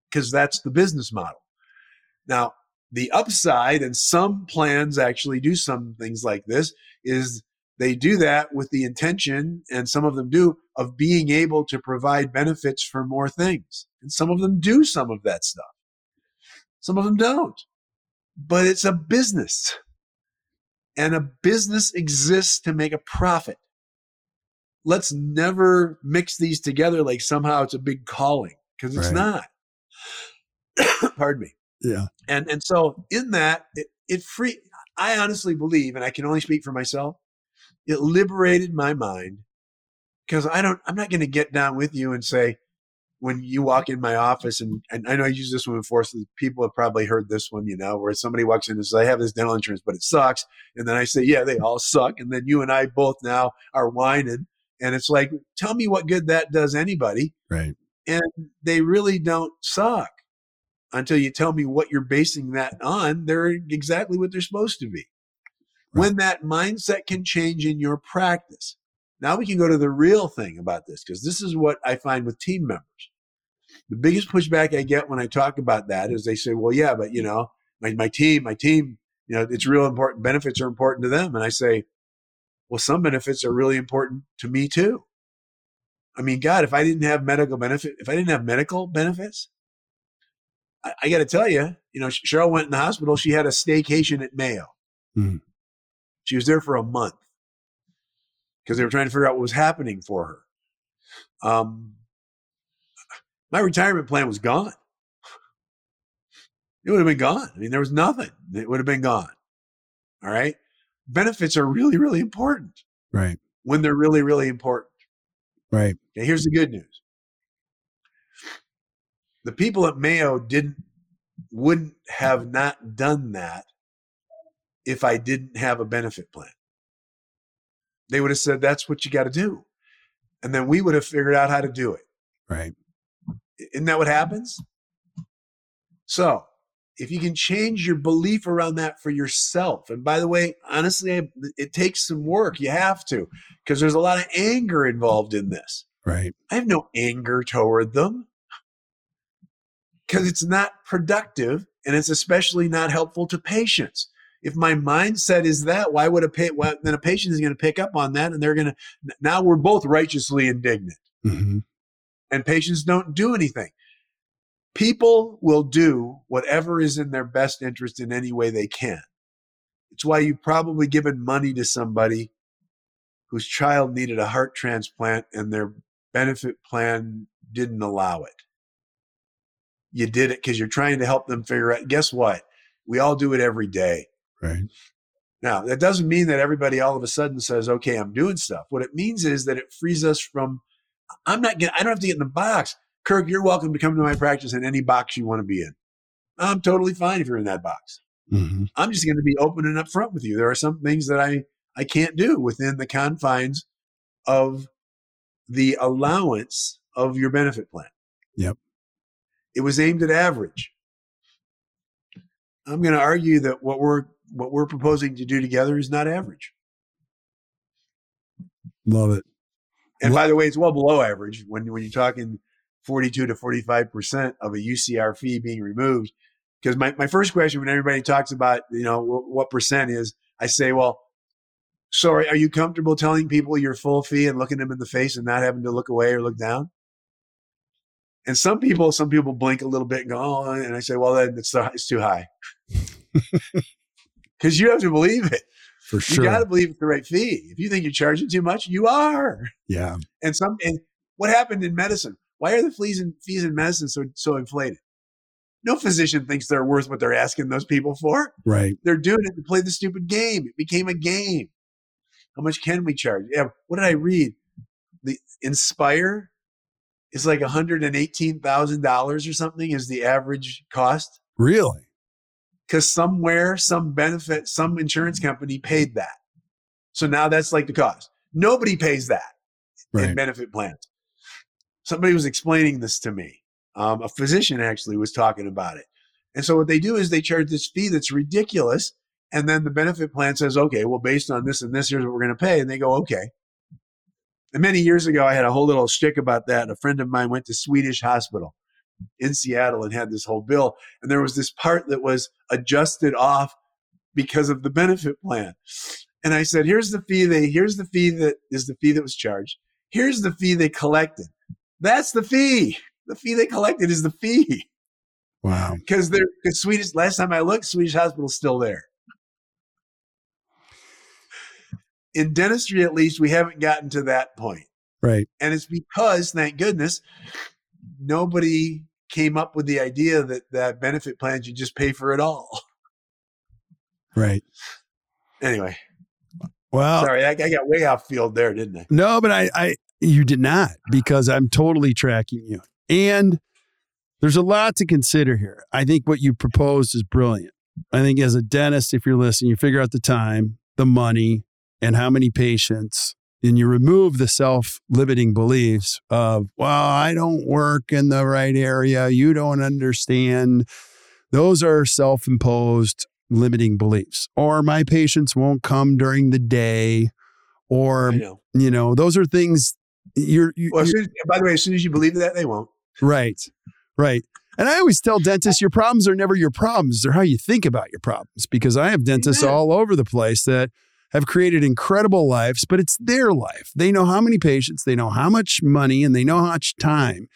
because that's the business model. Now, the upside, and some plans actually do some things like this, is they do that with the intention, and some of them do, of being able to provide benefits for more things. And some of them do some of that stuff. Some of them don't. But it's a business. And a business exists to make a profit. Let's never mix these together like somehow it's a big calling because it's Right. not. Pardon me Yeah. and and so in that it, it free i honestly believe and i can only speak for myself it liberated my mind because i don't i'm not going to get down with you and say when you walk in my office and, and i know i use this one before so people have probably heard this one you know where somebody walks in and says i have this dental insurance but it sucks and then i say yeah they all suck and then you and i both now are whining and it's like tell me what good that does anybody Right. and they really don't suck until you tell me what you're basing that on. They're exactly what they're supposed to be. When that mindset can change in your practice, Now we can go to the real thing about this because this is what I find with team members. The biggest pushback I get when I talk about that is they say, well, yeah, but you know, my, my team, my team, you know, it's real important. Benefits are important to them. And I say, well, some benefits are really important to me too. I mean, God, if I didn't have medical benefit, if I didn't have medical benefits, I, I got to tell you, you know, Cheryl went in the hospital. She had a staycation at Mayo. Mm-hmm. She was there for a month because they were trying to figure out what was happening for her. Um, my retirement plan was gone. It would have been gone. I mean, there was nothing. It would have been gone. All right. Benefits are really, really important. Right. When they're really, really important. Right. Okay. Here's the good news. The people at Mayo didn't, wouldn't have mm-hmm. not done that if I didn't have a benefit plan. They would have said, that's what you got to do. And then we would have figured out how to do it. Right. Isn't that what happens? So if you can change your belief around that for yourself, and by the way, honestly, it takes some work. You have to, because there's a lot of anger involved in this. Right. I have no anger toward them because it's not productive and it's especially not helpful to patients. If my mindset is that, why would a pa- why, then a patient is going to pick up on that and they're going to now we're both righteously indignant. Mm-hmm. And patients don't do anything. People will do whatever is in their best interest in any way they can. It's why you've probably given money to somebody whose child needed a heart transplant and their benefit plan didn't allow it. You did it because you're trying to help them figure out. Guess what? We all do it every day. Right. Now, that doesn't mean that everybody all of a sudden says, okay, I'm doing stuff. What it means is that it frees us from, I'm not getting, I don't have to get in the box. Kirk, you're welcome to come to my practice in any box you want to be in. I'm totally fine if you're in that box. Mm-hmm. I'm just going to be open and upfront with you. There are some things that I, I can't do within the confines of the allowance of your benefit plan. Yep. It was aimed at average. I'm going to argue that what we're what we're proposing to do together is not average. Love it. And by the way, it's well below average when when you're talking 42 to 45% of a UCR fee being removed. Because my, my first question when everybody talks about, you know, what, what percent is, I say, well, sorry, are you comfortable telling people your full fee and looking them in the face and not having to look away or look down? And some people, some people blink a little bit and go, oh, and I say, well, then it's, it's too high. Because you have to believe it. For sure. You got to believe it's the right fee. If you think you're charging too much, you are. Yeah. And some, and what happened in medicine? Why are the fees in, fees in medicine so, so inflated? No physician thinks they're worth what they're asking those people for. Right. They're doing it to play the stupid game. It became a game. How much can we charge? Yeah. What did I read? The Inspire is like $118,000 or something is the average cost. Really? Because somewhere, some benefit, some insurance company paid that. So now that's like the cost. Nobody pays that right. in benefit plans somebody was explaining this to me. Um, a physician actually was talking about it. And so what they do is they charge this fee that's ridiculous. And then the benefit plan says, okay, well, based on this and this, here's what we're going to pay. And they go, okay. And many years ago, I had a whole little shtick about that. A friend of mine went to Swedish Hospital in Seattle and had this whole bill. And there was this part that was adjusted off because of the benefit plan. And I said, here's the fee they, here's the fee that is the fee that was charged. Here's the fee they collected. That's the fee. The fee they collected is the fee. Wow. Because they're because Swedish last time I looked, Swedish hospital's still there. In dentistry, at least, we haven't gotten to that point. Right. And it's because, thank goodness, nobody came up with the idea that that benefit plans you just pay for it all. Right. Anyway. Well, sorry, I, I got way off field there, didn't I? No, but I, I you did not, because I'm totally tracking you. And there's a lot to consider here. I think what you proposed is brilliant. I think as a dentist, if you're listening, you figure out the time, the money, and how many patients, and you remove the self limiting beliefs of, well, I don't work in the right area. You don't understand. Those are self imposed limiting beliefs. Or my patients won't come during the day or know. you know, those are things you're, you, Well, you're as- by the way, as soon as you believe that, they won't. right, right. And I always tell dentists, your problems are never your problems; they're how you think about your problems. Because I have dentists Amen. all over the place that have created incredible lives, but it's their life. They know how many patients, they know how much money, and they know how much time.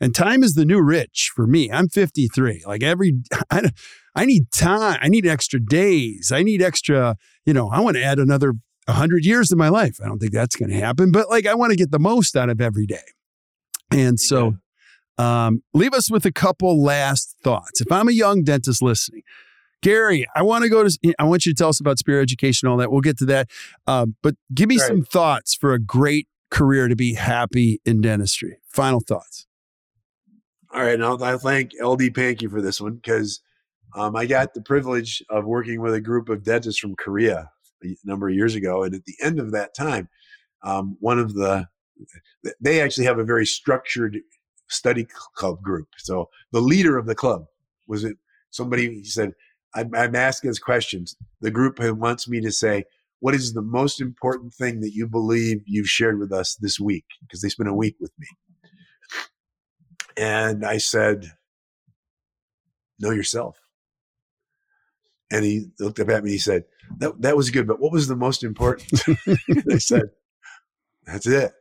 And time is the new rich for me. I'm 53. Like every, I, I need time. I need extra days. I need extra, you know, I want to add another 100 years to my life. I don't think that's going to happen, but like I want to get the most out of every day. And so, um, leave us with a couple last thoughts. If I'm a young dentist listening, Gary, I want to go to, I want you to tell us about Spear education, all that. We'll get to that. Um, but give me some thoughts for a great career to be happy in dentistry. Final thoughts. All right, now I thank LD Pankey for this one because um, I got the privilege of working with a group of dentists from Korea a number of years ago, and at the end of that time, um, one of the they actually have a very structured study club group. So the leader of the club was it somebody he said, I'm, I'm asking us questions. The group who wants me to say, what is the most important thing that you believe you've shared with us this week? Because they spent a week with me. And I said, know yourself. And he looked up at me and he said, that, that was good, but what was the most important? I said, that's it.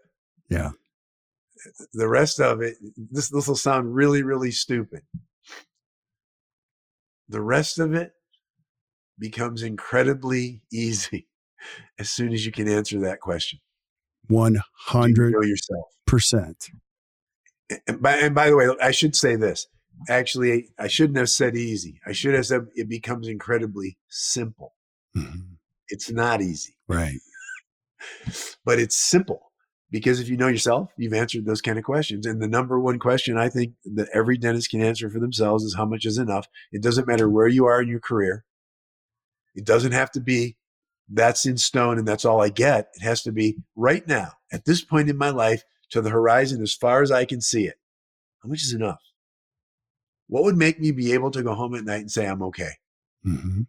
Yeah. The rest of it, this, this will sound really, really stupid. The rest of it becomes incredibly easy as soon as you can answer that question. Do you 100%. know yourself. And by, and by the way, I should say this. Actually, I shouldn't have said easy. I should have said it becomes incredibly simple. Mhm. It's not easy, Right. but it's simple because if you know yourself, you've answered those kind of questions. And the number one question I think that every dentist can answer for themselves is how much is enough. It doesn't matter where you are in your career. It doesn't have to be that's in stone and that's all I get. It has to be right now, at this point in my life, to the horizon as far as I can see it. How much is enough? What would make me be able to go home at night and say I'm okay? Mhm.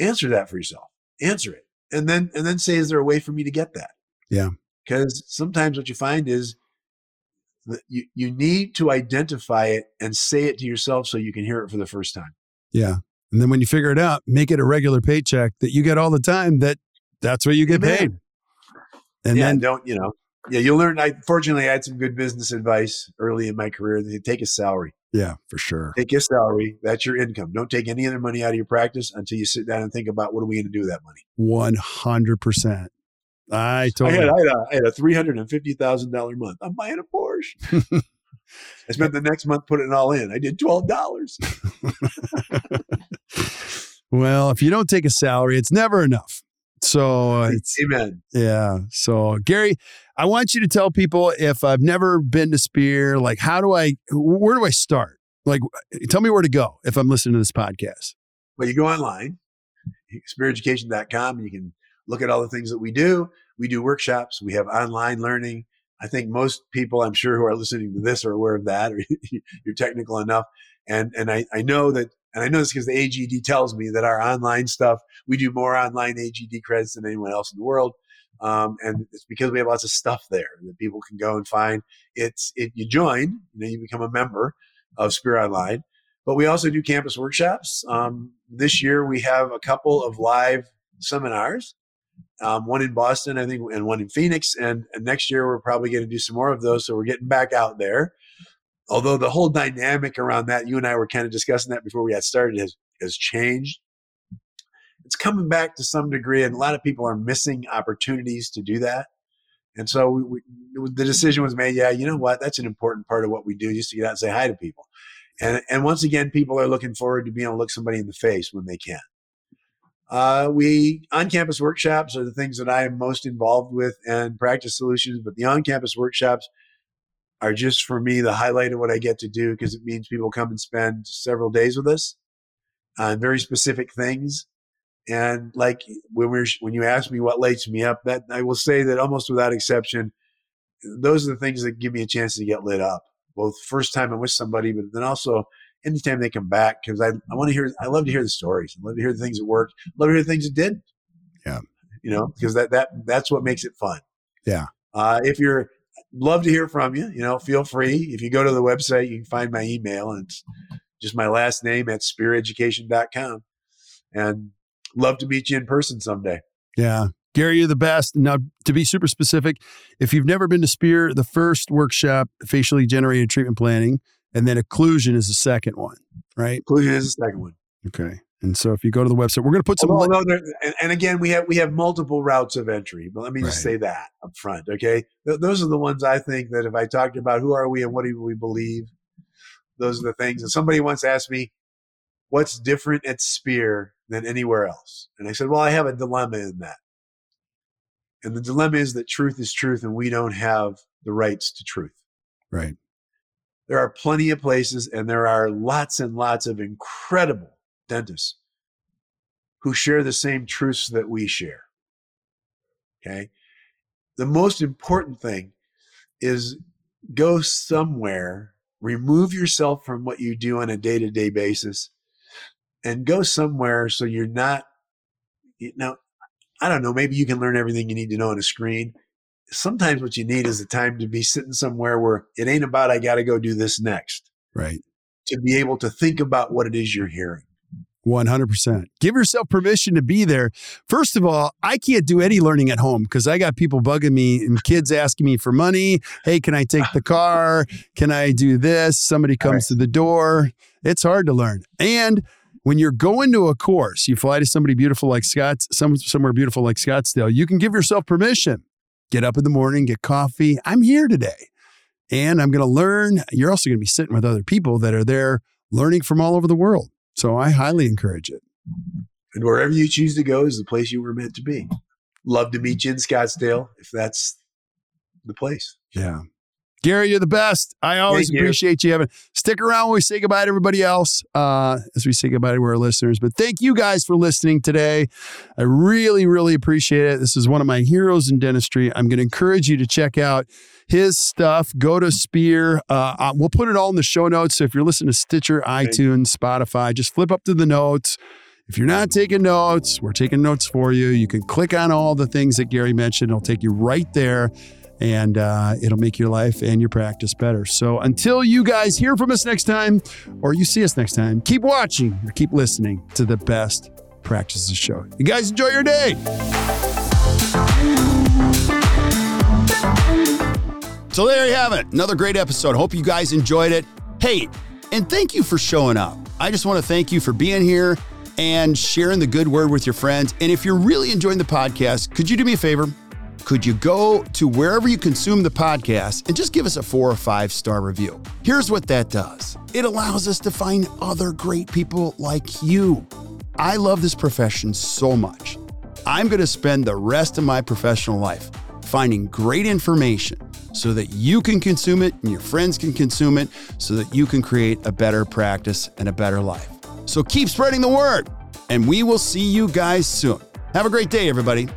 Answer that for yourself. Answer it. And then and then say, is there a way for me to get that? Yeah. Because sometimes what you find is that you, you need to identify it and say it to yourself so you can hear it for the first time. Yeah. And then when you figure it out, make it a regular paycheck that you get all the time that that's what you get Amen. paid. And yeah, then don't, you know, yeah, you'll learn. I fortunately I had some good business advice early in my career. They take a salary. yeah, for sure. Take a salary. That's your income. Don't take any other money out of your practice until you sit down and think about what are we going to do with that money. 100%. I I totally had, I had a, I had a three hundred and fifty thousand dollar month. I'm buying a Porsche. I spent the next month putting it all in. I did twelve dollars. Well, if you don't take a salary, it's never enough. So uh, it's Amen. yeah. So Gary, I want you to tell people if I've never been to Spear, like how do I where do I start? Like tell me where to go if I'm listening to this podcast. Well, you go online, speareducation.com, and you can look at all the things that we do. We do workshops. We have online learning. I think most people, I'm sure, who are listening to this are aware of that, or you're technical enough. And and I, I know that, and I know this because the AGD tells me that our online stuff, we do more online AGD credits than anyone else in the world. Um, and it's because we have lots of stuff there that people can go and find. It's it you join, you you become a member of Spear Online. But we also do campus workshops. Um, this year we have a couple of live seminars, um, one in Boston, I think, and one in Phoenix. And, and next year we're probably going to do some more of those. So we're getting back out there. Although the whole dynamic around that, you and I were kind of discussing that before we got started, has, has changed. It's coming back to some degree, and a lot of people are missing opportunities to do that. And so we, we, the decision was made. Yeah, you know what? That's an important part of what we do, just to get out and say hi to people. And and once again, people are looking forward to being able to look somebody in the face when they can. Uh, we on-campus workshops are the things that I am most involved with, and practice solutions. But the on-campus workshops are just for me the highlight of what I get to do because it means people come and spend several days with us on very specific things. And like when we're when you ask me what lights me up, that I will say that almost without exception, those are the things that give me a chance to get lit up. Both first time I'm with somebody, but then also anytime they come back because I, I want to hear I love to hear the stories. I love to hear the things that worked. I love to hear the things that did. Yeah. you know, because that that that's what makes it fun. Yeah. Uh, if you're love to hear from you, you know, feel free. If you go to the website, you can find my email and it's just my last name at speareducation.com. And love to meet you in person someday. Yeah. Gary, you're the best. Now, to be super specific, if you've never been to Spear, the first workshop, facially generated treatment planning, and then occlusion is the second one, right? Occlusion is the second one. Okay. And so if you go to the website, we're going to put some. Well, no, there, and, and, again, we have we have multiple routes of entry. But let me just say that up front, okay? Th- those are the ones I think that if I talked about who are we and what do we believe, those are the things. And somebody once asked me, "What's different at Spear than anywhere else?" And I said, "Well, I have a dilemma in that." And the dilemma is that truth is truth, and we don't have the rights to truth. Right. There are plenty of places, and there are lots and lots of incredible dentists who share the same truths that we share. Okay. The most important thing is go somewhere, remove yourself from what you do on a day to day basis, and go somewhere so you're not, you know, I don't know, maybe you can learn everything you need to know on a screen. Sometimes what you need is the time to be sitting somewhere where it ain't about, I got to go do this next. Right. To be able to think about what it is you're hearing. 100%. Give yourself permission to be there. First of all, I can't do any learning at home because I got people bugging me and kids asking me for money. Hey, can I take the car? Can I do this? Somebody comes right. to the door. It's hard to learn. And when you're going to a course, you fly to somebody beautiful like Scott, some, somewhere beautiful like Scottsdale, you can give yourself permission. Get up in the morning, get coffee. I'm here today and I'm going to learn. You're also going to be sitting with other people that are there learning from all over the world. So I highly encourage it. And wherever you choose to go is the place you were meant to be. Love to meet you in Scottsdale if that's the place. Yeah. Gary, you're the best. I always thank appreciate you. you having stick around when we say goodbye to everybody else uh, as we say goodbye to our listeners. But thank you guys for listening today. I really, really appreciate it. This is one of my heroes in dentistry. I'm going to encourage you to check out his stuff. Go to Spear. Uh, uh, we'll put it all in the show notes. So if you're listening to Stitcher, iTunes, Spotify, just flip up to the notes. If you're not taking notes, we're taking notes for you. You can click on all the things that Gary mentioned. It'll take you right there and uh, it'll make your life and your practice better. So until you guys hear from us next time or you see us next time, keep watching or keep listening to the best practices show. You guys enjoy your day. So there you have it. Another great episode. Hope you guys enjoyed it. Hey, and thank you for showing up. I just want to thank you for being here and sharing the good word with your friends. And if you're really enjoying the podcast, could you do me a favor? Could you go to wherever you consume the podcast and just give us a four or five star review? Here's what that does it allows us to find other great people like you. I love this profession so much. I'm going to spend the rest of my professional life finding great information so that you can consume it and your friends can consume it so that you can create a better practice and a better life. So keep spreading the word, and we will see you guys soon. Have a great day, everybody.